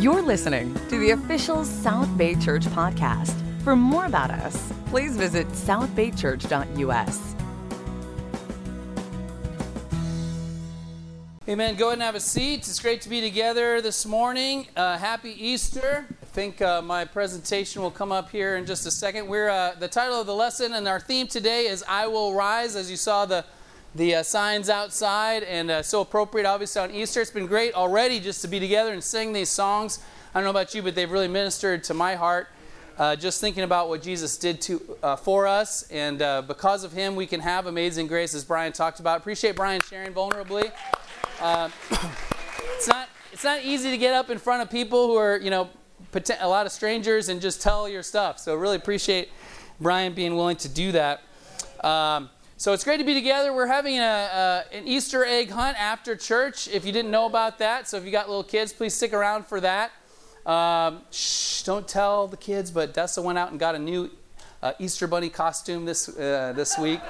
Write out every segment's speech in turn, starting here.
You're listening to the official South Bay Church podcast. For more about us, please visit southbaychurch.us. Amen. Go ahead and have a seat. It's great to be together this morning. Uh, happy Easter. I think uh, my presentation will come up here in just a second. We're uh, the title of the lesson and our theme today is "I Will Rise." As you saw the the uh, signs outside, and uh, so appropriate, obviously on Easter. It's been great already just to be together and sing these songs. I don't know about you, but they've really ministered to my heart. Uh, just thinking about what Jesus did to for us, and because of Him, we can have amazing grace, as Brian talked about. Appreciate Brian sharing vulnerably. Uh, it's not it's not easy to get up in front of people who are you know a lot of strangers and just tell your stuff. So really appreciate Brian being willing to do that. Um, so it's great to be together. We're having a, an Easter egg hunt after church. If you didn't know about that, so if you got little kids, please stick around for that. Um, shh, don't tell the kids, but Dessa went out and got a new uh, Easter bunny costume this uh, this week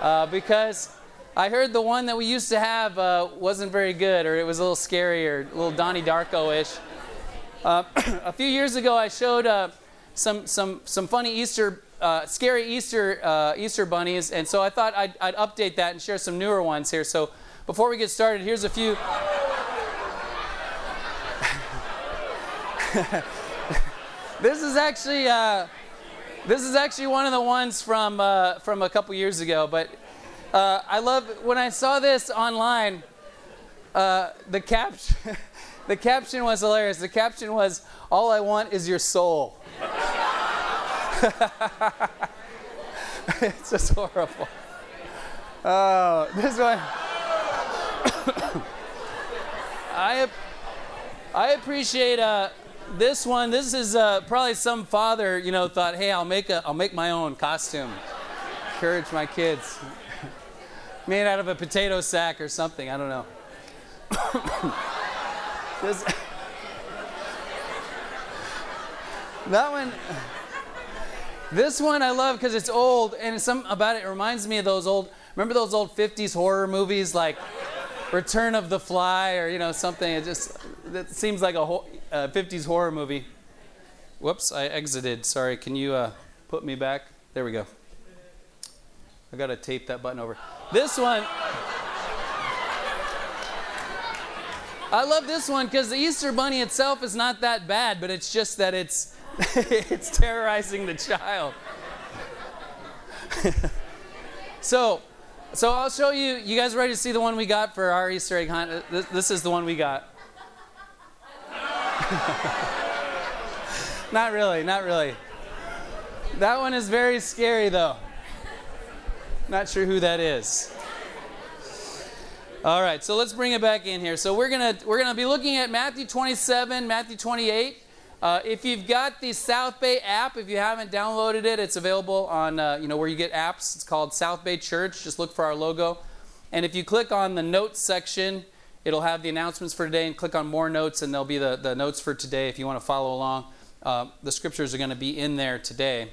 uh, because I heard the one that we used to have uh, wasn't very good, or it was a little scary, or a little Donnie Darko-ish. Uh, a few years ago, I showed some some some funny Easter, uh, scary Easter uh, Easter bunnies, and so I thought I'd, I'd update that and share some newer ones here. So before we get started, here's a few. this is actually uh, this is actually one of the ones from from a couple years ago, but. Uh, I love when I saw this online. Uh, the caption, the caption was hilarious. The caption was, "All I want is your soul." it's just horrible. Oh, this one. I I appreciate uh, this one. This is uh, probably some father, you know, thought, "Hey, I'll make a I'll make my own costume." Encourage my kids made out of a potato sack or something. I don't know. this, that one. This one I love because it's old, and some about it reminds me of those old. Remember those old '50s horror movies like Return of the Fly, or you know something. It just it seems like a uh, '50s horror movie. Whoops, I exited. Sorry. Can you uh, put me back? There we go. I gotta tape that button over. This one. I love this one because the Easter Bunny itself is not that bad, but it's just that it's it's terrorizing the child. so, so I'll show you. You guys ready to see the one we got for our Easter egg hunt? Uh, this, this is the one we got. not really, not really. That one is very scary though. Not sure who that is. All right, so let's bring it back in here. So we're gonna we're gonna be looking at Matthew 27, Matthew 28. Uh, if you've got the South Bay app, if you haven't downloaded it, it's available on uh, you know where you get apps. It's called South Bay Church. Just look for our logo, and if you click on the notes section, it'll have the announcements for today. And click on more notes, and there'll be the, the notes for today if you want to follow along. Uh, the scriptures are going to be in there today.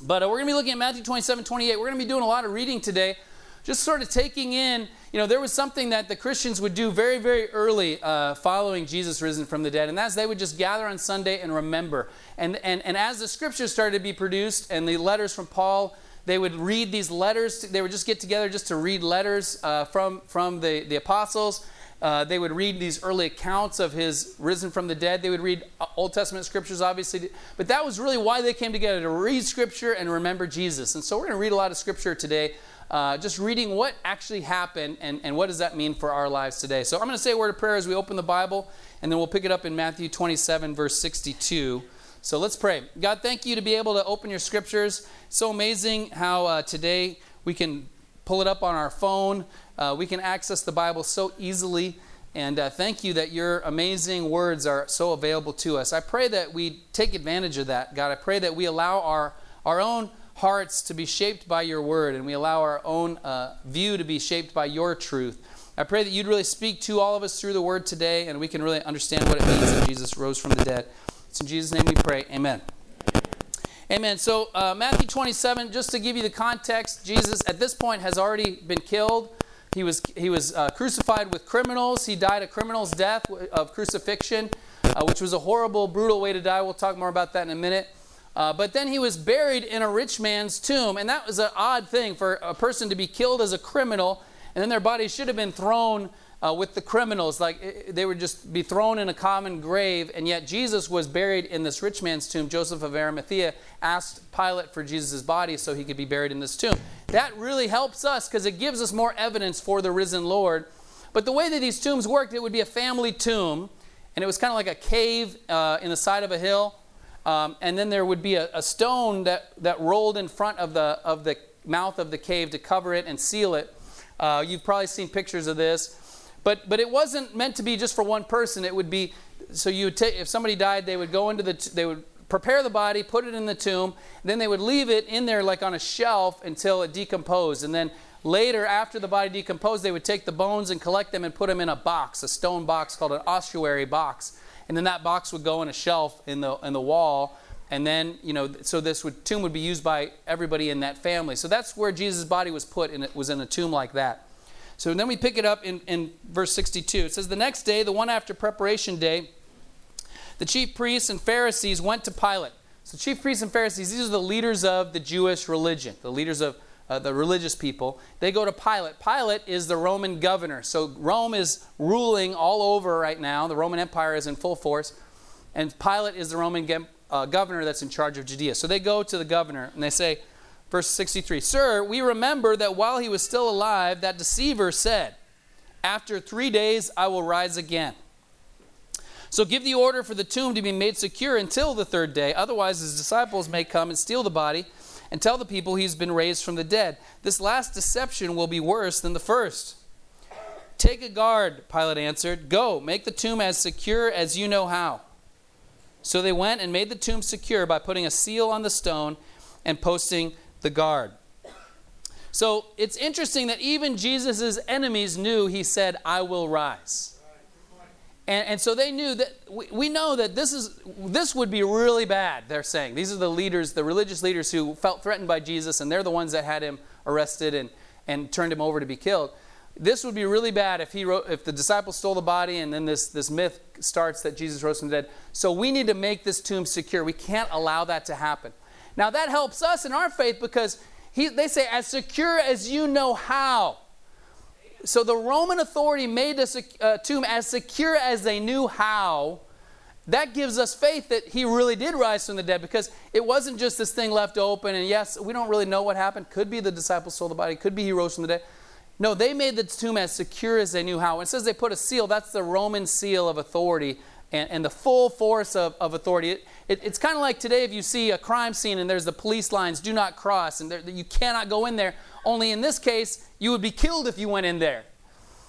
But uh, we're going to be looking at Matthew 27, 28. We're going to be doing a lot of reading today, just sort of taking in, you know, there was something that the Christians would do very, very early uh, following Jesus risen from the dead, and that's they would just gather on Sunday and remember. And, and, and as the scriptures started to be produced and the letters from Paul, they would read these letters. They would just get together just to read letters uh, from, from the, the apostles. Uh, they would read these early accounts of his risen from the dead. They would read uh, Old Testament scriptures, obviously. But that was really why they came together to read scripture and remember Jesus. And so we're going to read a lot of scripture today, uh, just reading what actually happened and, and what does that mean for our lives today. So I'm going to say a word of prayer as we open the Bible, and then we'll pick it up in Matthew 27, verse 62. So let's pray. God, thank you to be able to open your scriptures. so amazing how uh, today we can pull it up on our phone. Uh, we can access the Bible so easily. And uh, thank you that your amazing words are so available to us. I pray that we take advantage of that, God. I pray that we allow our, our own hearts to be shaped by your word and we allow our own uh, view to be shaped by your truth. I pray that you'd really speak to all of us through the word today and we can really understand what it means that Jesus rose from the dead. It's in Jesus' name we pray. Amen. Amen. So, uh, Matthew 27, just to give you the context, Jesus at this point has already been killed. He was, he was uh, crucified with criminals. He died a criminal's death of crucifixion. uh, which was a horrible, brutal way to die. We'll talk more about that in a minute. Uh, but then he was buried in a rich man's tomb, and that was an odd thing for a person to be killed as a criminal, and then their body should have been thrown uh, with the criminals. Like they would just be thrown in a common grave, and yet Jesus was buried in this rich man's tomb. Joseph of Arimathea asked Pilate for Jesus' body so he could be buried in this tomb. That really helps us because it gives us more evidence for the risen Lord. But the way that these tombs worked, it would be a family tomb, and it was kind of like a cave uh, in the side of a hill. Um, and then there would be a, a, stone that, that rolled in front of the, of the mouth of the cave to cover it and seal it. Uh, you've probably seen pictures of this. But, but it wasn't meant to be just for one person. It would be, so you would take, if somebody died, they would go into the, they would prepare the body, put it in the tomb, then they would leave it in there like on a shelf until it decomposed. And then later, after the body decomposed, they would take the bones and collect them and put them in a box, a stone box called an ossuary box. And then that box would go in a shelf in the, in the wall. And then, you know, so this would, tomb would be used by everybody in that family. So that's where Jesus' body was put, and it was in a tomb like that. So then we pick it up in, in verse 62. It says, The next day, the one after preparation day, the chief priests and Pharisees went to Pilate. So, chief priests and Pharisees, these are the leaders of the Jewish religion, the leaders of uh, the religious people. They go to Pilate. Pilate is the Roman governor. So, Rome is ruling all over right now. The Roman Empire is in full force. And Pilate is the Roman uh, governor that's in charge of Judea. So, they go to the governor and they say, Verse 63 Sir, we remember that while he was still alive, that deceiver said, After three days I will rise again. So give the order for the tomb to be made secure until the third day. Otherwise, his disciples may come and steal the body and tell the people he's been raised from the dead. This last deception will be worse than the first. Take a guard, Pilate answered. Go, make the tomb as secure as you know how. So they went and made the tomb secure by putting a seal on the stone and posting the guard. So it's interesting that even Jesus' enemies knew he said, I will rise. And, and so they knew that we, we know that this is this would be really bad, they're saying. These are the leaders, the religious leaders who felt threatened by Jesus, and they're the ones that had him arrested and, and turned him over to be killed. This would be really bad if he wrote, if the disciples stole the body and then this, this myth starts that Jesus rose from the dead. So we need to make this tomb secure. We can't allow that to happen. Now that helps us in our faith because he, they say, as secure as you know how. So the Roman authority made the uh, tomb as secure as they knew how. That gives us faith that he really did rise from the dead because it wasn't just this thing left open. And yes, we don't really know what happened. Could be the disciples stole the body, could be he rose from the dead. No, they made the tomb as secure as they knew how. It says they put a seal, that's the Roman seal of authority and, and the full force of, of authority. It, it, it's kind of like today if you see a crime scene and there's the police lines, do not cross, and you cannot go in there. Only in this case, you would be killed if you went in there.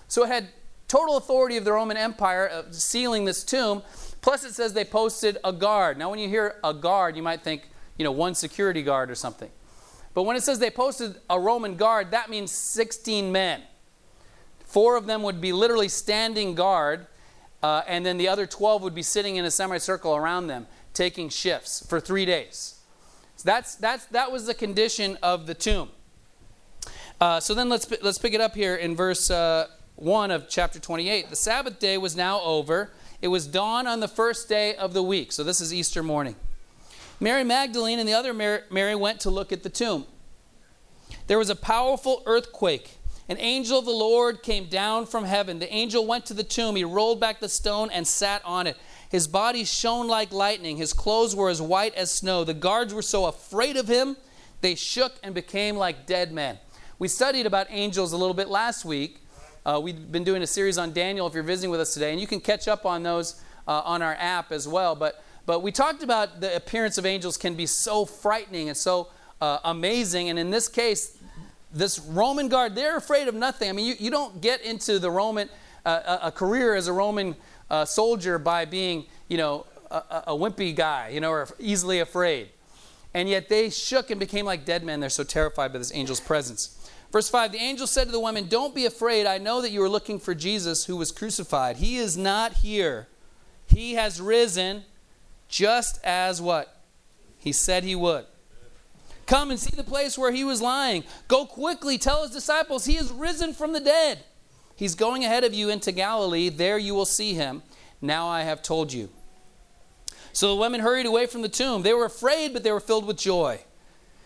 So it had total authority of the Roman Empire of sealing this tomb. Plus, it says they posted a guard. Now, when you hear a guard, you might think, you know, one security guard or something. But when it says they posted a Roman guard, that means 16 men. Four of them would be literally standing guard uh, and then the other 12 would be sitting in a semicircle around them, taking shifts for three days. So that's, that's, that was the condition of the tomb. Uh, so then let's, let's pick it up here in verse uh, 1 of chapter 28. The Sabbath day was now over. It was dawn on the first day of the week. So this is Easter morning. Mary Magdalene and the other Mary went to look at the tomb. There was a powerful earthquake an angel of the Lord came down from heaven. The angel went to the tomb. He rolled back the stone and sat on it. His body shone like lightning. His clothes were as white as snow. The guards were so afraid of him, they shook and became like dead men. We studied about angels a little bit last week. Uh, we've been doing a series on Daniel if you're visiting with us today, and you can catch up on those uh, on our app as well. But, but we talked about the appearance of angels can be so frightening and so uh, amazing. And in this case, this Roman guard, they're afraid of nothing. I mean, you, you don't get into the Roman, uh, a, a, career as a Roman uh, soldier by being, you know, a, a, wimpy guy, you know, or easily afraid. And yet they shook and became like dead men. They're so terrified by this angel's presence. Verse 5 The angel said to the women, Don't be afraid. I know that you are looking for Jesus who was crucified. He is not here. He has risen just as what? He said he would. Come and see the place where he was lying. Go quickly, tell his disciples, he is risen from the dead. He's going ahead of you into Galilee. There you will see him. Now I have told you. So the women hurried away from the tomb. They were afraid, but they were filled with joy.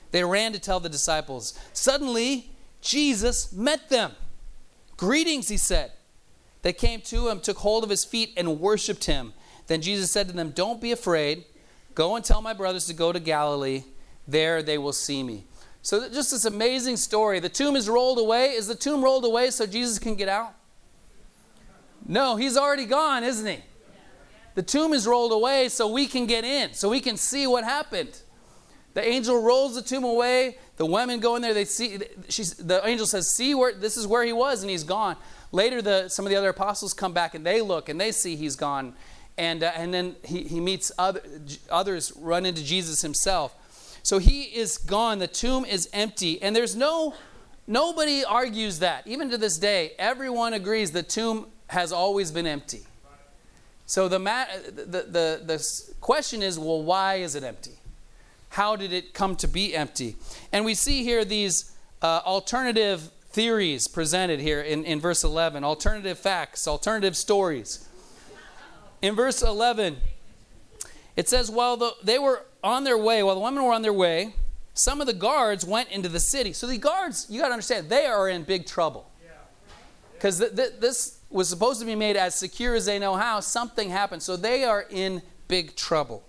They ran to tell the disciples. Suddenly, Jesus met them. Greetings, he said. They came to him, took hold of his feet, and worshiped him. Then Jesus said to them, Don't be afraid. Go and tell my brothers to go to Galilee. There they will see me. So, just this amazing story. The tomb is rolled away. Is the tomb rolled away so Jesus can get out? No, he's already gone, isn't he? The tomb is rolled away so we can get in, so we can see what happened. The angel rolls the tomb away. The women go in there. They see. She's, the angel says, "See where this is where he was, and he's gone." Later, the, some of the other apostles come back and they look and they see he's gone, and uh, and then he, he meets other, others run into Jesus himself. So he is gone. The tomb is empty, and there's no nobody argues that. Even to this day, everyone agrees the tomb has always been empty. So the, the, the, the question is, well, why is it empty? How did it come to be empty? And we see here these uh, alternative theories presented here in, in verse 11 alternative facts, alternative stories. In verse 11, it says, While the, they were on their way, while the women were on their way, some of the guards went into the city. So the guards, you got to understand, they are in big trouble. Because th- th- this was supposed to be made as secure as they know how. Something happened. So they are in big trouble.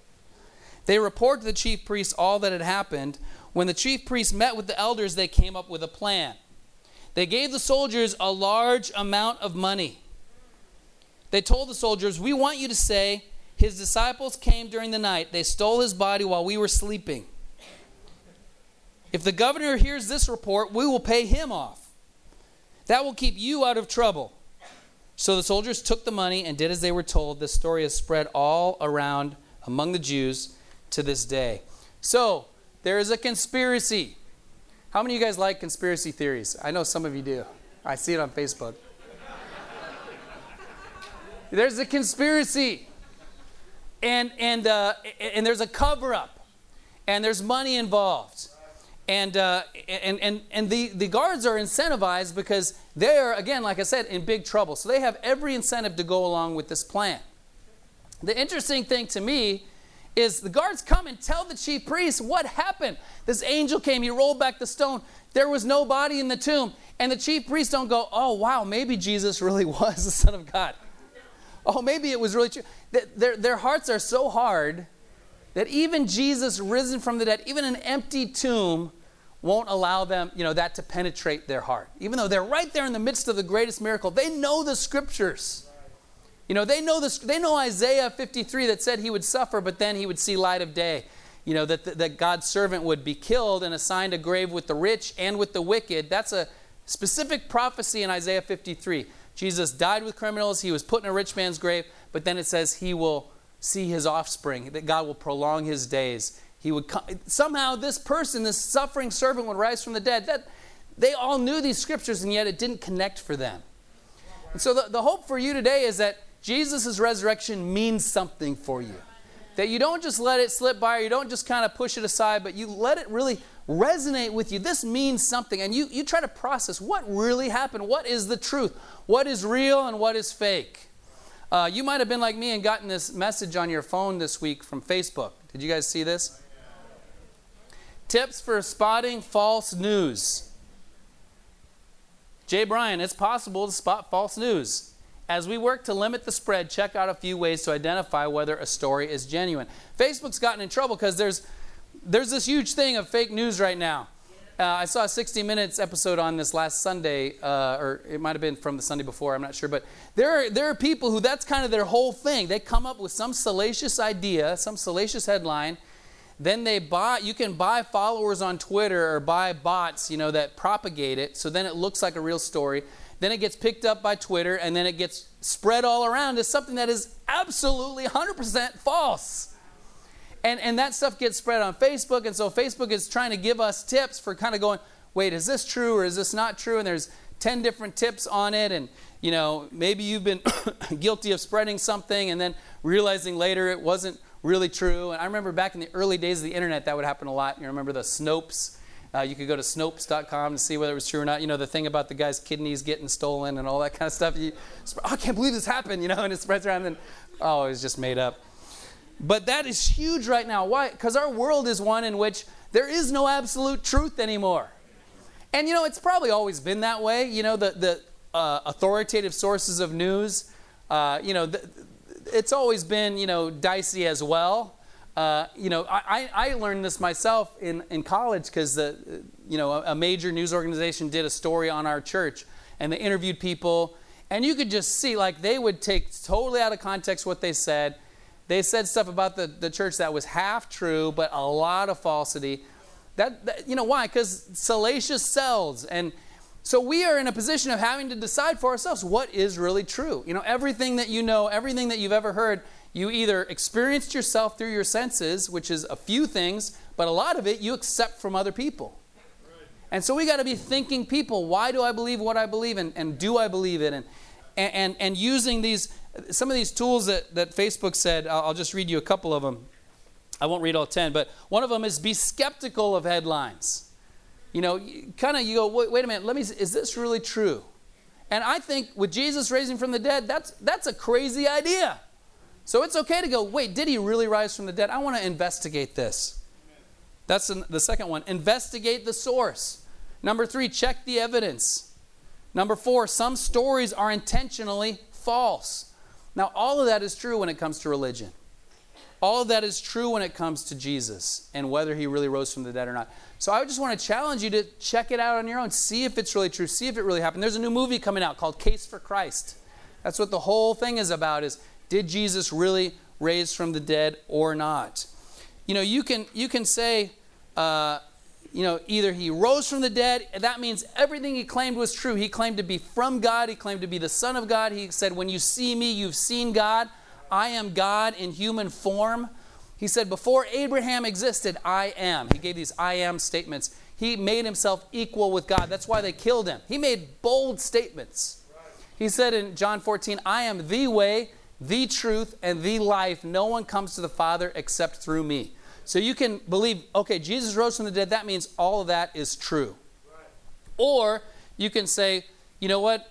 They report to the chief priests all that had happened. When the chief priests met with the elders, they came up with a plan. They gave the soldiers a large amount of money. They told the soldiers, We want you to say, His disciples came during the night. They stole his body while we were sleeping. If the governor hears this report, we will pay him off. That will keep you out of trouble. So the soldiers took the money and did as they were told. This story is spread all around among the Jews to this day. So there is a conspiracy. How many of you guys like conspiracy theories? I know some of you do. I see it on Facebook. there's a conspiracy, and and uh, and there's a cover up, and there's money involved and, uh, and, and, and the, the guards are incentivized because they're, again, like I said, in big trouble. So they have every incentive to go along with this plan. The interesting thing to me is the guards come and tell the chief priest what happened. This angel came, he rolled back the stone. There was no body in the tomb. And the chief priests don't go, oh, wow, maybe Jesus really was the Son of God. Oh, maybe it was really true. Their, their hearts are so hard that even Jesus risen from the dead, even an empty tomb, won't allow them, you know, that to penetrate their heart. Even though they're right there in the midst of the greatest miracle, they know the scriptures. You know, they know this, they know Isaiah 53 that said he would suffer, but then he would see light of day. You know, that, that God's servant would be killed and assigned a grave with the rich and with the wicked. That's a specific prophecy in Isaiah 53. Jesus died with criminals, he was put in a rich man's grave, but then it says he will see his offspring, that God will prolong his days he would come, somehow this person, this suffering servant, would rise from the dead. That they all knew these scriptures, and yet it didn't connect for them. And so the, the hope for you today is that Jesus' resurrection means something for you. That you don't just let it slip by, or you don't just kind of push it aside, but you let it really resonate with you. This means something. And you, you try to process what really happened. What is the truth? What is real and what is fake? Uh, you might have been like me and gotten this message on your phone this week from Facebook. Did you guys see this? Tips for spotting false news. Jay Bryan, it's possible to spot false news. As we work to limit the spread, check out a few ways to identify whether a story is genuine. Facebook's gotten in trouble because there's, there's this huge thing of fake news right now. Uh, I saw a 60 Minutes episode on this last Sunday, uh, or it might have been from the Sunday before, I'm not sure. But there are, there are people who that's kind of their whole thing. They come up with some salacious idea, some salacious headline, then they buy you can buy followers on twitter or buy bots you know that propagate it so then it looks like a real story then it gets picked up by twitter and then it gets spread all around as something that is absolutely 100% false and and that stuff gets spread on facebook and so facebook is trying to give us tips for kind of going wait is this true or is this not true and there's 10 different tips on it and you know maybe you've been guilty of spreading something and then realizing later it wasn't really true. And I remember back in the early days of the internet, that would happen a lot. You remember the Snopes? Uh, you could go to Snopes.com to see whether it was true or not. You know, the thing about the guy's kidneys getting stolen and all that kind of stuff. You, oh, I can't believe this happened, you know, and it spreads around and, oh, it was just made up. But that is huge right now. Why? Because our world is one in which there is no absolute truth anymore. And you know, it's probably always been that way. You know, the, the uh, authoritative sources of news, uh, you know, the, it's always been, you know, dicey as well. Uh, you know, I, I learned this myself in, in college because the, you know, a, a major news organization did a story on our church and they interviewed people and you could just see like they would take totally out of context what they said they said stuff about the, the church that was half true, but a lot of falsity. That, that you know why? Because salacious sells. And so we are in a position of having to decide for ourselves what is really true. You know, everything that you know, everything that you've ever heard, you either experienced yourself through your senses, which is a few things, but a lot of it you accept from other people. And so we got to be thinking people, why do I believe what I believe and, and do I believe it? And, and, and using these some of these tools that, that Facebook said, I'll, I'll just read you a couple of them. I won't read all 10, but one of them is be skeptical of headlines. You know, kind of you go, wait, wait a minute, let me, is this really true? And I think with Jesus raising from the dead, that's, that's a crazy idea. So it's okay to go, wait, did he really rise from the dead? I want to investigate this. That's the second one. Investigate the source. Number three, check the evidence. Number four, some stories are intentionally false. Now, all of that is true when it comes to religion. All of that is true when it comes to Jesus and whether he really rose from the dead or not. So I just want to challenge you to check it out on your own. See if it's really true. See if it really happened. There's a new movie coming out called Case for Christ. That's what the whole thing is about is did Jesus really raise from the dead or not? You know, you can you can say uh, you know, either he rose from the dead, that means everything he claimed was true. He claimed to be from God, he claimed to be the Son of God. He said, When you see me, you've seen God. I am God in human form. He said, Before Abraham existed, I am. He gave these I am statements. He made himself equal with God. That's why they killed him. He made bold statements. He said in John 14, I am the way, the truth, and the life. No one comes to the Father except through me. So you can believe, okay, Jesus rose from the dead. That means all of that is true. Right. Or you can say, you know what?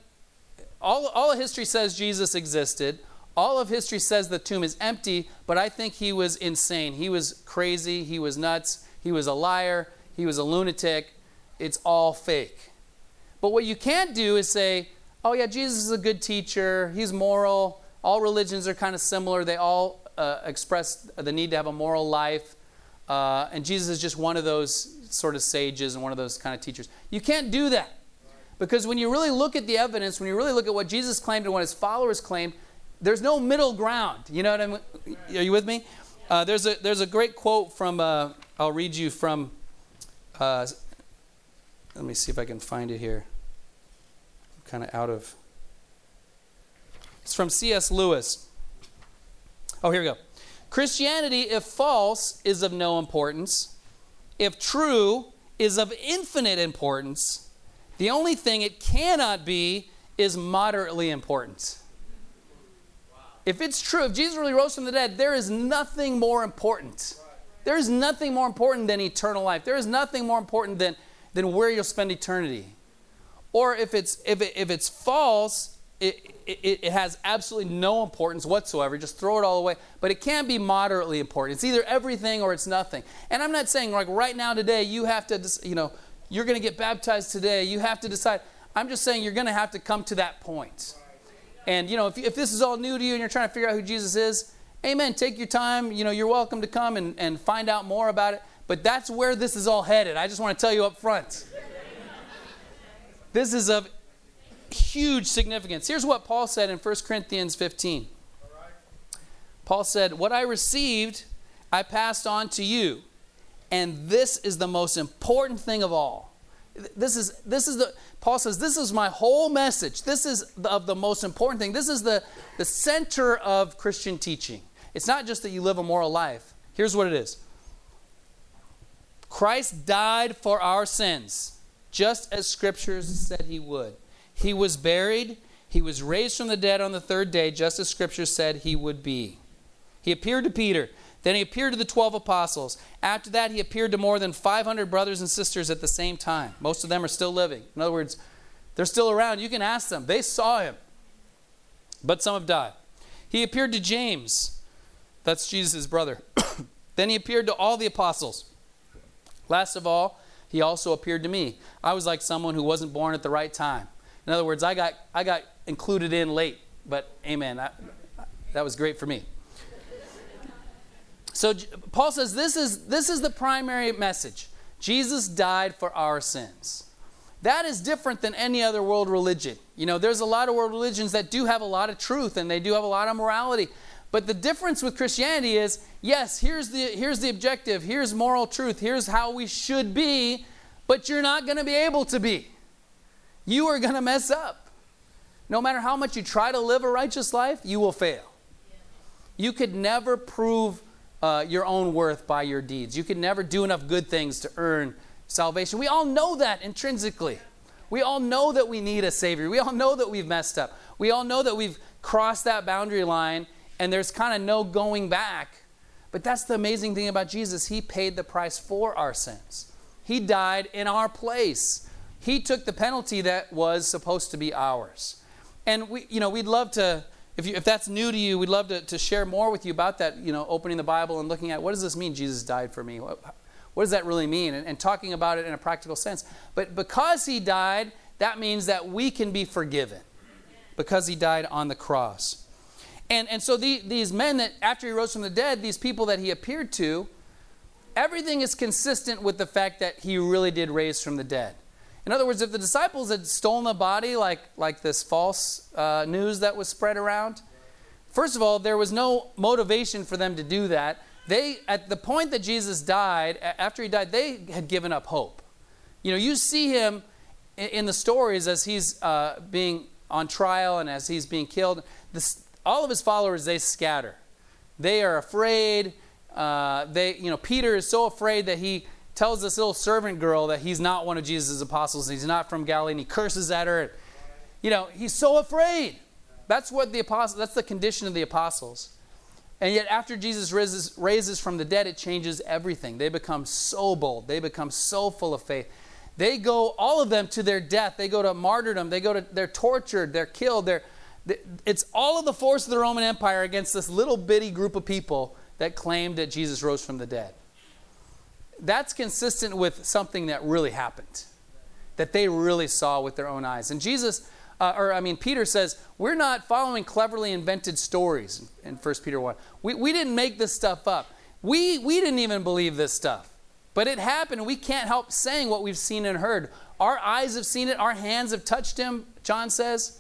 All, all of history says Jesus existed. All of history says the tomb is empty, but I think he was insane. He was crazy. He was nuts. He was a liar. He was a lunatic. It's all fake. But what you can't do is say, oh, yeah, Jesus is a good teacher. He's moral. All religions are kind of similar. They all uh, express the need to have a moral life. Uh, and Jesus is just one of those sort of sages and one of those kind of teachers. You can't do that. Because when you really look at the evidence, when you really look at what Jesus claimed and what his followers claimed, there's no middle ground. You know what I mean? Are you with me? Uh, there's, a, there's a great quote from, uh, I'll read you from, uh, let me see if I can find it here. I'm kind of out of, it's from C.S. Lewis. Oh, here we go. Christianity, if false, is of no importance. If true, is of infinite importance. The only thing it cannot be is moderately important. If it's true, if Jesus really rose from the dead, there is nothing more important. There is nothing more important than eternal life. There is nothing more important than, than where you'll spend eternity. Or if it's, if, it, if it's false, it, it, it, has absolutely no importance whatsoever. Just throw it all away. But it can be moderately important. It's either everything or it's nothing. And I'm not saying like right now today you have to, you know, you're going to get baptized today. You have to decide. I'm just saying you're going to have to come to that point. And you know, if, if this is all new to you and you're trying to figure out who Jesus is, amen. Take your time. You know, you're welcome to come and, and find out more about it. But that's where this is all headed. I just want to tell you up front. This is of huge significance. Here's what Paul said in 1 Corinthians 15. Paul said, What I received, I passed on to you. And this is the most important thing of all. This is, this is the, Paul says, this is my whole message. This is the, of the most important thing. This is the, the center of Christian teaching. It's not just that you live a moral life. Here's what it is Christ died for our sins, just as scriptures said he would. He was buried. He was raised from the dead on the third day, just as Scripture said he would be. He appeared to Peter. Then he appeared to the 12 apostles. After that, he appeared to more than 500 brothers and sisters at the same time. Most of them are still living. In other words, they're still around. You can ask them. They saw him. But some have died. He appeared to James, That's Jesus' brother. then he appeared to all the apostles. Last of all, he also appeared to me. I was like someone who wasn't born at the right time. In other words, I got, I got included in late, but amen. I, that was great for me. So Paul says this is, this is the primary message Jesus died for our sins. That is different than any other world religion. You know, there's a lot of world religions that do have a lot of truth and they do have a lot of morality. But the difference with Christianity is yes, here's the, here's the objective, here's moral truth, here's how we should be, but you're not going to be able to be. You are going to mess up. No matter how much you try to live a righteous life, you will fail. You could never prove uh, your own worth by your deeds. You could never do enough good things to earn salvation. We all know that intrinsically. We all know that we need a Savior. We all know that we've messed up. We all know that we've crossed that boundary line and there's kind of no going back. But that's the amazing thing about Jesus. He paid the price for our sins, He died in our place. He took the penalty that was supposed to be ours. And we, you know, we'd love to if, you, if that's new to you, we'd love to, to share more with you about that, you know, opening the Bible and looking at what does this mean, Jesus died for me? What, what does that really mean? And, and talking about it in a practical sense. But because he died, that means that we can be forgiven because he died on the cross. And, and so the, these men that, after he rose from the dead, these people that he appeared to, everything is consistent with the fact that he really did raise from the dead. In other words, if the disciples had stolen the body, like, like this false uh, news that was spread around, first of all, there was no motivation for them to do that. They, at the point that Jesus died, after he died, they had given up hope. You know, you see him in the stories as he's uh, being on trial and as he's being killed. This, all of his followers, they scatter. They are afraid. Uh, they, you know, Peter is so afraid that he tells this little servant girl that he's not one of Jesus' apostles, he's not from Galilee, and he curses at her. You know, he's so afraid. That's what the apostles, that's the condition of the apostles. And yet, after Jesus raises, raises from the dead, it changes everything. They become so bold. They become so full of faith. They go, all of them, to their death. They go to martyrdom. They go to, they're tortured. They're killed. They're, it's all of the force of the Roman Empire against this little bitty group of people that claimed that Jesus rose from the dead that's consistent with something that really happened, that they really saw with their own eyes. And Jesus, uh, or I mean, Peter says, we're not following cleverly invented stories in 1 Peter 1. We, we didn't make this stuff up. We, we didn't even believe this stuff. But it happened, we can't help saying what we've seen and heard. Our eyes have seen it, our hands have touched him, John says.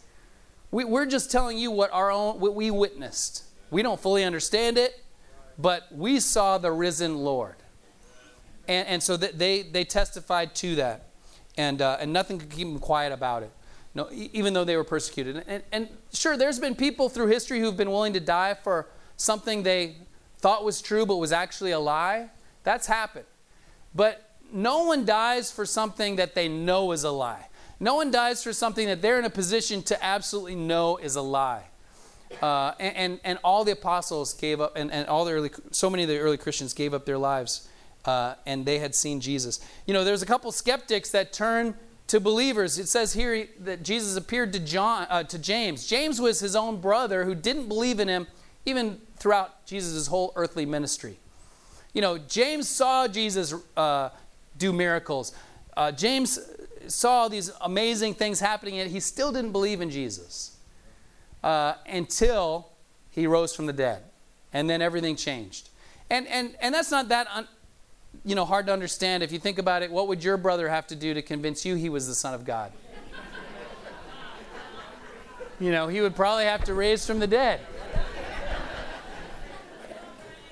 We, we're just telling you what our own what we witnessed. We don't fully understand it, but we saw the risen Lord. And, and so they, they testified to that. And, uh, and nothing could keep them quiet about it. No, even though they were persecuted. And, and sure, there's been people through history who've been willing to die for something they thought was true but was actually a lie. That's happened. But no one dies for something that they know is a lie. No one dies for something that they're in a position to absolutely know is a lie. Uh, and, and, and, all the apostles gave up, and, and all the early, so many of the early Christians gave up their lives uh, and they had seen Jesus. You know, there's a couple skeptics that turn to believers. It says here that Jesus appeared to John, uh, to James. James was his own brother who didn't believe in him even throughout Jesus' whole earthly ministry. You know, James saw Jesus uh, do miracles. Uh, James saw these amazing things happening, and he still didn't believe in Jesus uh, until he rose from the dead, and then everything changed. And and and that's not that you know, hard to understand. If you think about it, what would your brother have to do to convince you he was the Son of God? you know, he would probably have to raise from the dead.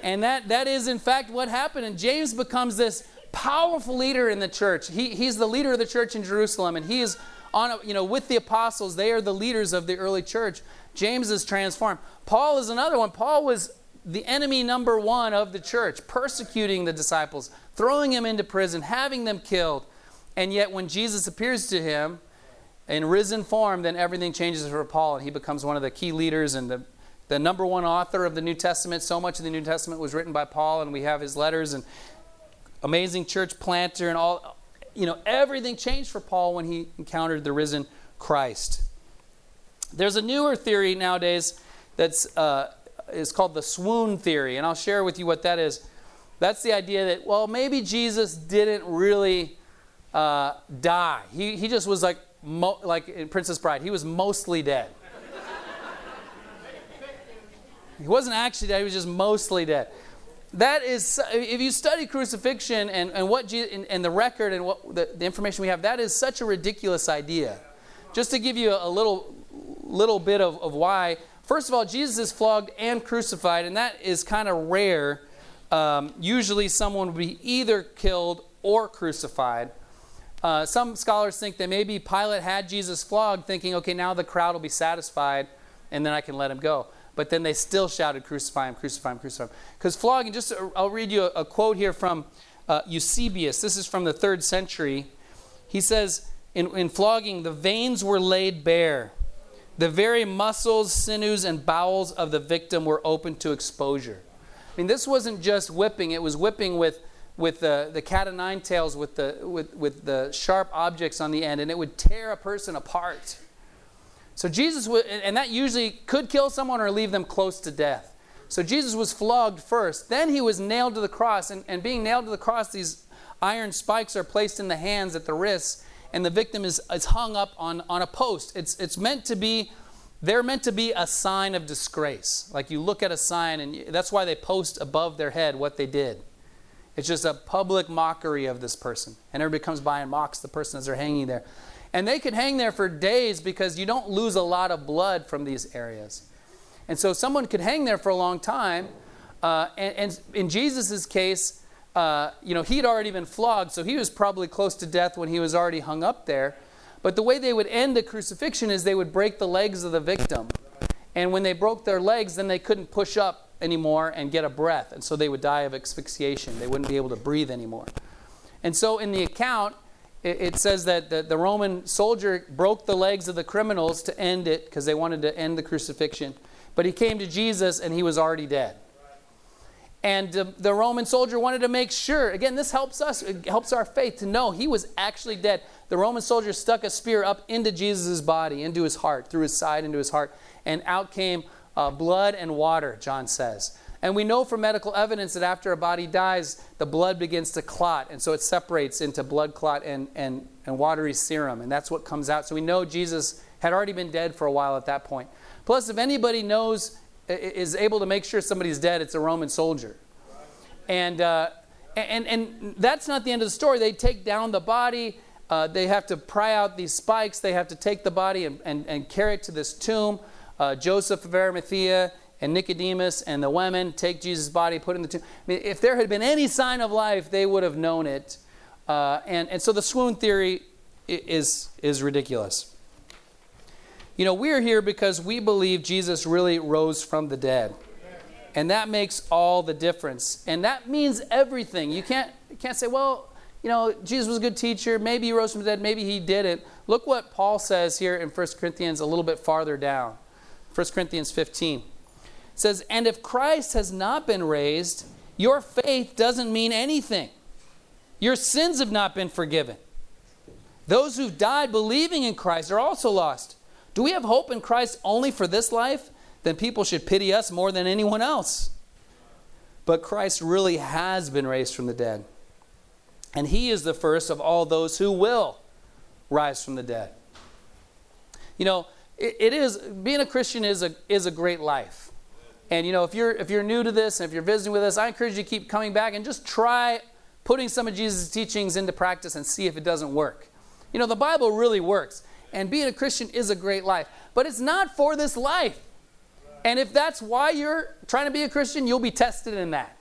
And that, that is, in fact, what happened. And James becomes this powerful leader in the church. He, he's the leader of the church in Jerusalem, and he is on, a, you know, with the apostles. They are the leaders of the early church. James is transformed. Paul is another one. Paul was the enemy number one of the church, persecuting the disciples, throwing them into prison, having them killed. And yet, when Jesus appears to him in risen form, then everything changes for Paul, and he becomes one of the key leaders and the, the number one author of the New Testament. So much of the New Testament was written by Paul, and we have his letters and amazing church planter and all. You know, everything changed for Paul when he encountered the risen Christ. There's a newer theory nowadays that's uh, is called the swoon theory, and I'll share with you what that is. That's the idea that, well, maybe Jesus didn't really uh, die. He, he just was like, like in Princess Bride, he was mostly dead. he wasn't actually dead, he was just mostly dead. That is, if you study crucifixion and, and what Je- and, and the record and what the, the information we have, that is such a ridiculous idea. Just to give you a, a little, little bit of, of why, first of all, Jesus is flogged and crucified, and that is kind of rare. Um, usually, someone would be either killed or crucified. Uh, some scholars think that maybe Pilate had Jesus flogged, thinking, okay, now the crowd will be satisfied, and then I can let him go. But then they still shouted, crucify him, crucify him, crucify him. Because flogging, just I'll read you a, a quote here from uh, Eusebius. This is from the third century. He says, in, in flogging, the veins were laid bare. The very muscles, sinews, and bowels of the victim were open to exposure. I mean, this wasn't just whipping, it was whipping with, with the, the cat o' nine tails, with the, with, with the sharp objects on the end, and it would tear a person apart. So Jesus, would, and that usually could kill someone or leave them close to death. So Jesus was flogged first. Then he was nailed to the cross. And, and being nailed to the cross, these iron spikes are placed in the hands at the wrists, and the victim is, is hung up on, on a post. It's, it's meant to be, they're meant to be a sign of disgrace. Like you look at a sign, and that's why they post above their head what they did. It's just a public mockery of this person. And everybody comes by and mocks the person as they're hanging there. And they could hang there for days because you don't lose a lot of blood from these areas. And so someone could hang there for a long time. Uh, and, and, in Jesus' case, uh, you know, he'd already been flogged, so he was probably close to death when he was already hung up there. But the way they would end the crucifixion is they would break the legs of the victim. And when they broke their legs, then they couldn't push up anymore and get a breath. And so they would die of asphyxiation. They wouldn't be able to breathe anymore. And so in the account, it, it says that the, the Roman soldier broke the legs of the criminals to end it because they wanted to end the crucifixion. But he came to Jesus and he was already dead. And uh, the Roman soldier wanted to make sure, again, this helps us, it helps our faith to know he was actually dead. The Roman soldier stuck a spear up into Jesus' body, into his heart, through his side, into his heart, and out came uh, blood and water, John says. And we know from medical evidence that after a body dies, the blood begins to clot. And so it separates into blood clot and, and, and watery serum. And that's what comes out. So we know Jesus had already been dead for a while at that point. Plus, if anybody knows, is able to make sure somebody's dead, it's a Roman soldier. And, uh, and, and that's not the end of the story. They take down the body. Uh, they have to pry out these spikes. They have to take the body and, and, and carry it to this tomb. Uh, Joseph of Arimathea and Nicodemus and the women take Jesus' body, put in the tomb. I mean, if there had been any sign of life, they would have known it. Uh, and, and so the swoon theory is, is ridiculous. You know, we're here because we believe Jesus really rose from the dead. And that makes all the difference. And that means everything. You can't, you can't say, well, you know, Jesus was a good teacher. Maybe he rose from the dead. Maybe he didn't. Look what Paul says here in 1 Corinthians a little bit farther down. 1 Corinthians 15 says, And if Christ has not been raised, your faith doesn't mean anything. Your sins have not been forgiven. Those who've died believing in Christ are also lost. Do we have hope in Christ only for this life? Then people should pity us more than anyone else. But Christ really has been raised from the dead. And he is the first of all those who will rise from the dead. You know, it, it is being a Christian is a is a great life. And you know, if you're if you're new to this and if you're visiting with us, I encourage you to keep coming back and just try putting some of Jesus' teachings into practice and see if it doesn't work. You know, the Bible really works. And being a Christian is a great life. But it's not for this life. And if that's why you're trying to be a Christian, you'll be tested in that.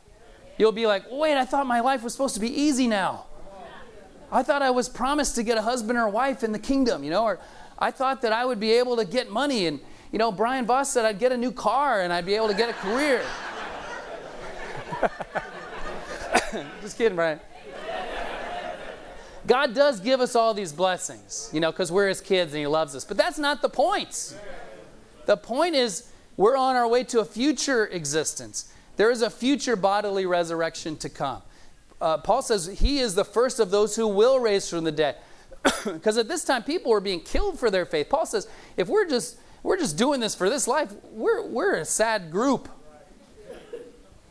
You'll be like, oh, wait, I thought my life was supposed to be easy now. I thought I was promised to get a husband or a wife in the kingdom, you know, or I thought that I would be able to get money and you know, Brian Voss said I'd get a new car and I'd be able to get a career. Just kidding, Brian. God does give us all these blessings, you know, because we're his kids and he loves us. But that's not the point. The point is we're on our way to a future existence. There is a future bodily resurrection to come. Uh, Paul says he is the first of those who will raise from the dead. Because at this time, people were being killed for their faith. Paul says if we're just we're just doing this for this life. We're, we're a sad group.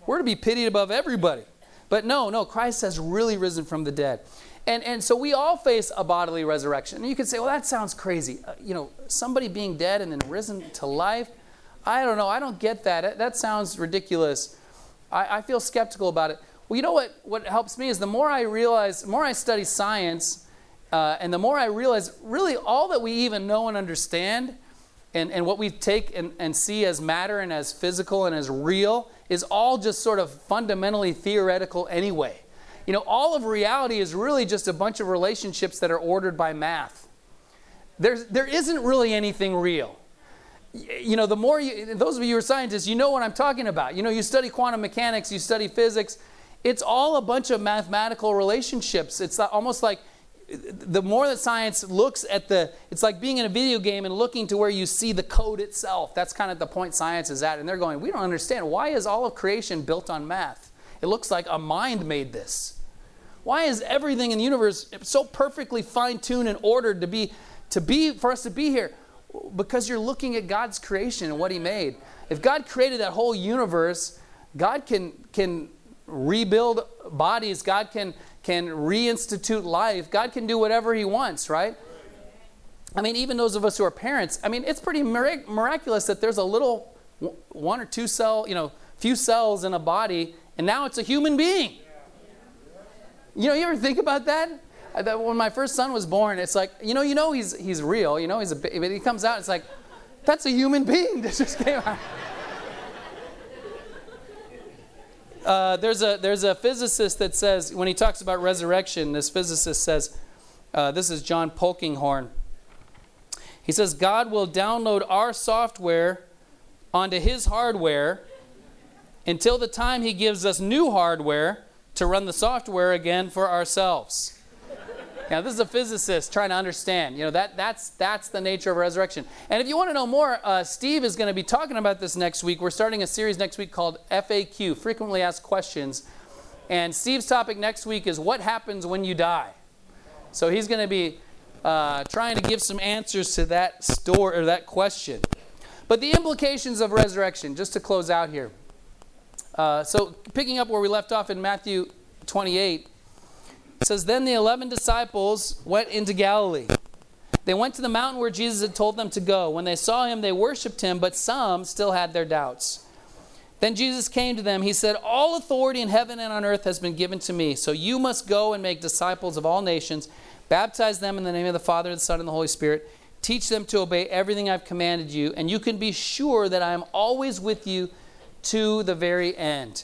We're to be pitied above everybody. But no, no, Christ has really risen from the dead. And, and so we all face a bodily resurrection. And you could say, well, that sounds crazy. Uh, you know, somebody being dead and then risen to life. I don't know. I don't get that. That sounds ridiculous. I, I feel skeptical about it. Well, you know what, what helps me is the more I realize, the more I study science, uh, and the more I realize really all that we even know and understand, and, and what we take and, and see as matter and as physical and as real, is all just sort of fundamentally theoretical anyway. You know, all of reality is really just a bunch of relationships that are ordered by math. There's, there isn't really anything real. You know, the more you, those of you who are scientists, you know what I'm talking about. You know, you study quantum mechanics, you study physics. It's all a bunch of mathematical relationships. It's almost like the more that science looks at the, it's like being in a video game and looking to where you see the code itself. That's kind of the point science is at. And they're going, we don't understand. Why is all of creation built on math? It looks like a mind made this. Why is everything in the universe so perfectly fine-tuned and ordered to be to be for us to be here? Because you're looking at God's creation and what he made. If God created that whole universe, God can can rebuild bodies, God can can reinstitute life. God can do whatever he wants, right? I mean, even those of us who are parents, I mean, it's pretty mirac- miraculous that there's a little one or two cell, you know, few cells in a body and now it's a human being. You know, you ever think about that? that when my first son was born, it's like, you know, you know he's he's real. You know he's a but he comes out, it's like, that's a human being that just came out. Uh, there's a there's a physicist that says when he talks about resurrection, this physicist says, uh, this is John Polkinghorne. He says God will download our software onto His hardware until the time He gives us new hardware to run the software again for ourselves. Now, this is a physicist trying to understand. You know, that, that's, that's the nature of resurrection. And if you want to know more, uh, Steve is going to be talking about this next week. We're starting a series next week called FAQ, Frequently Asked Questions. And Steve's topic next week is what happens when you die. So he's going to be uh, trying to give some answers to that story or that question. But the implications of resurrection, just to close out here. Uh, so, picking up where we left off in Matthew 28, it says, Then the eleven disciples went into Galilee. They went to the mountain where Jesus had told them to go. When they saw him, they worshiped him, but some still had their doubts. Then Jesus came to them. He said, All authority in heaven and on earth has been given to me. So you must go and make disciples of all nations, baptize them in the name of the Father, and the Son, and the Holy Spirit. Teach them to obey everything I've commanded you, and you can be sure that I am always with you to the very end.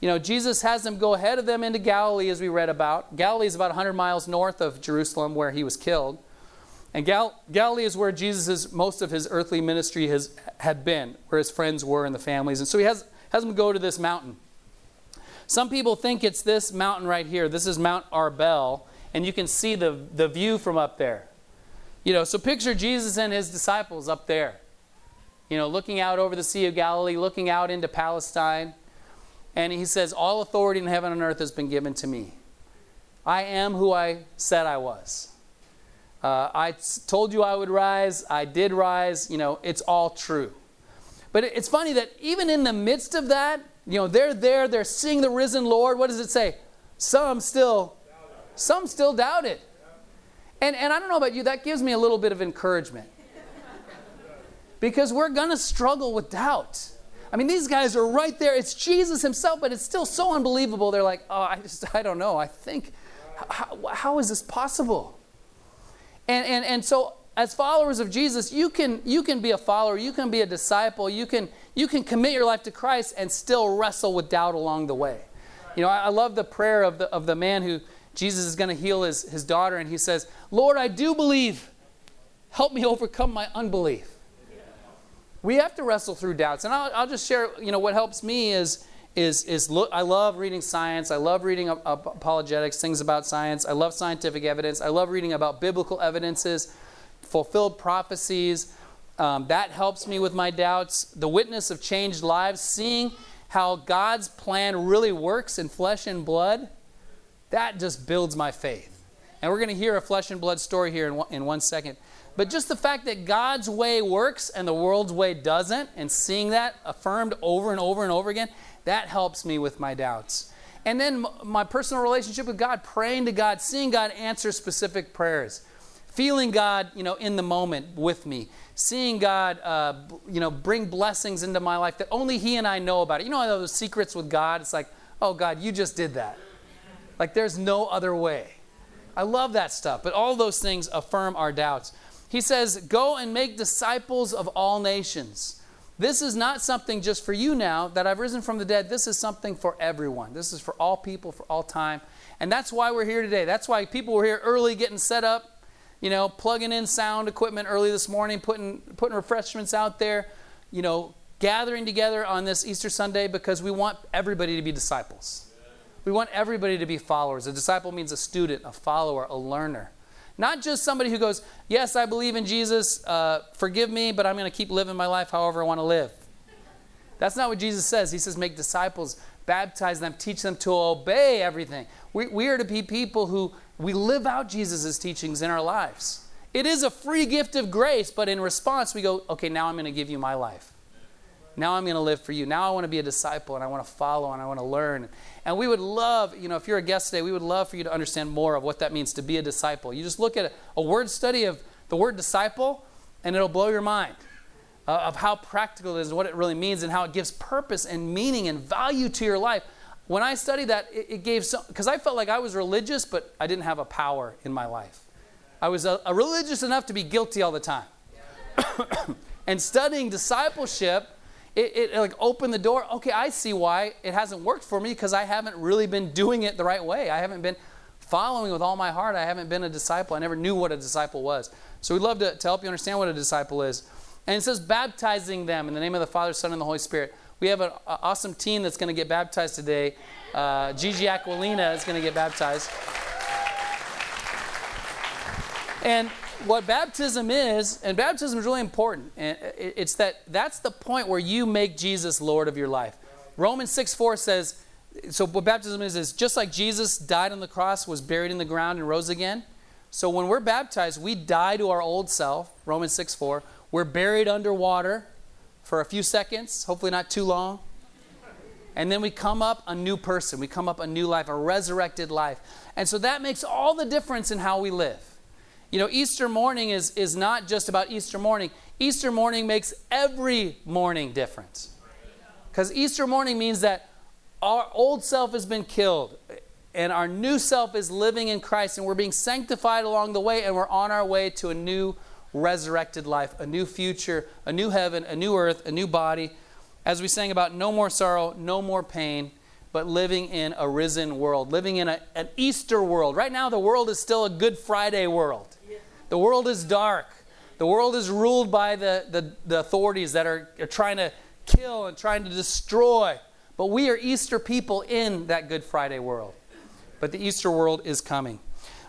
You know, Jesus has them go ahead of them into Galilee, as we read about. Galilee is about 100 miles north of Jerusalem, where he was killed. And Gal- Galilee is where Jesus' most of his earthly ministry has, had been, where his friends were and the families. And so he has, has them go to this mountain. Some people think it's this mountain right here. This is Mount Arbel, and you can see the, the view from up there. You know, so picture Jesus and his disciples up there you know, looking out over the Sea of Galilee, looking out into Palestine. And he says, All authority in heaven and earth has been given to me. I am who I said I was. Uh, I told you I would rise. I did rise. You know, it's all true. But it's funny that even in the midst of that, you know, they're there, they're seeing the risen Lord. What does it say? Some still, some still doubt it. And, and I don't know about you, that gives me a little bit of encouragement because we're going to struggle with doubt. I mean, these guys are right there. It's Jesus himself, but it's still so unbelievable. They're like, oh, I just, I don't know. I think, how, how is this possible? And, and, and so, as followers of Jesus, you can, you can be a follower, you can be a disciple, you can, you can commit your life to Christ and still wrestle with doubt along the way. You know, I, I love the prayer of the, of the man who Jesus is going to heal his, his daughter, and he says, Lord, I do believe. Help me overcome my unbelief we have to wrestle through doubts. And I'll, I'll just share, you know, what helps me is, is, is look, I love reading science. I love reading apologetics, things about science. I love scientific evidence. I love reading about biblical evidences, fulfilled prophecies. Um, that helps me with my doubts. The witness of changed lives, seeing how God's plan really works in flesh and blood, that just builds my faith. And we're going to hear a flesh and blood story here in one, in one second. But just the fact that God's way works and the world's way doesn't, and seeing that affirmed over and over and over again, That helps me with my doubts. And then my personal relationship with God, praying to God, seeing God answer specific prayers, feeling God, you know, in the moment with me, seeing God, uh, you know, bring blessings into my life that only He and I know about. It. You know, those secrets with God. It's like, oh God, you just did that. Like there's no other way. I love that stuff. But all those things affirm our doubts. He says, Go and make disciples of all nations. This is not something just for you now that I've risen from the dead. This is something for everyone. This is for all people, for all time. And that's why we're here today. That's why people were here early getting set up, you know, plugging in sound equipment early this morning, putting, putting refreshments out there, you know, gathering together on this Easter Sunday because we want everybody to be disciples. We want everybody to be followers. A disciple means a student, a follower, a learner. Not just somebody who goes, Yes, I believe in Jesus, uh, forgive me, but I'm going to keep living my life however I want to live. That's not what Jesus says. He says, Make disciples, baptize them, teach them to obey everything. We, we are to be people who we live out Jesus' teachings in our lives. It is a free gift of grace, but in response, we go, Okay, now I'm going to give you my life. Now I'm going to live for you. Now I want to be a disciple and I want to follow and I want to learn. And we would love, you know, if you're a guest today, we would love for you to understand more of what that means to be a disciple. You just look at a, word study of the word disciple and it'll blow your mind uh, of how practical it is what it really means and how it gives purpose and meaning and value to your life. When I studied that, it, it gave some, because I felt like I was religious, but I didn't have a power in my life. I was a, a religious enough to be guilty all the time. and studying discipleship, it, it, like opened the door. Okay, I see why it hasn't worked for me because I haven't really been doing it the right way. I haven't been following with all my heart. I haven't been a disciple. I never knew what a disciple was. So we'd love to, to help you understand what a disciple is. And it says baptizing them in the name of the Father, Son, and the Holy Spirit. We have an awesome team that's going to get baptized today. Uh, Gigi Aquilina is going to get baptized. And what baptism is, and baptism is really important, and it's that that's the point where you make Jesus Lord of your life. Romans 6 4 says, so what baptism is, is just like Jesus died on the cross, was buried in the ground, and rose again. So when we're baptized, we die to our old self, Romans 6 4. We're buried underwater for a few seconds, hopefully not too long. And then we come up a new person. We come up a new life, a resurrected life. And so that makes all the difference in how we live. You know, Easter morning is, is not just about Easter morning. Easter morning makes every morning different. Because Easter morning means that our old self has been killed and our new self is living in Christ and we're being sanctified along the way and we're on our way to a new resurrected life, a new future, a new heaven, a new earth, a new body. As we sang about no more sorrow, no more pain, but living in a risen world, living in a, an Easter world. Right now, the world is still a Good Friday world. The world is dark. The world is ruled by the, the, the authorities that are, are trying to kill and trying to destroy. But we are Easter people in that Good Friday world. But the Easter world is coming.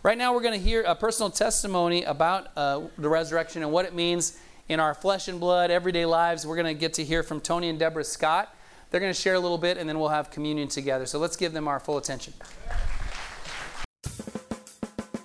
Right now, we're going to hear a personal testimony about uh, the resurrection and what it means in our flesh and blood, everyday lives. We're going to get to hear from Tony and Deborah Scott. They're going to share a little bit, and then we'll have communion together. So let's give them our full attention.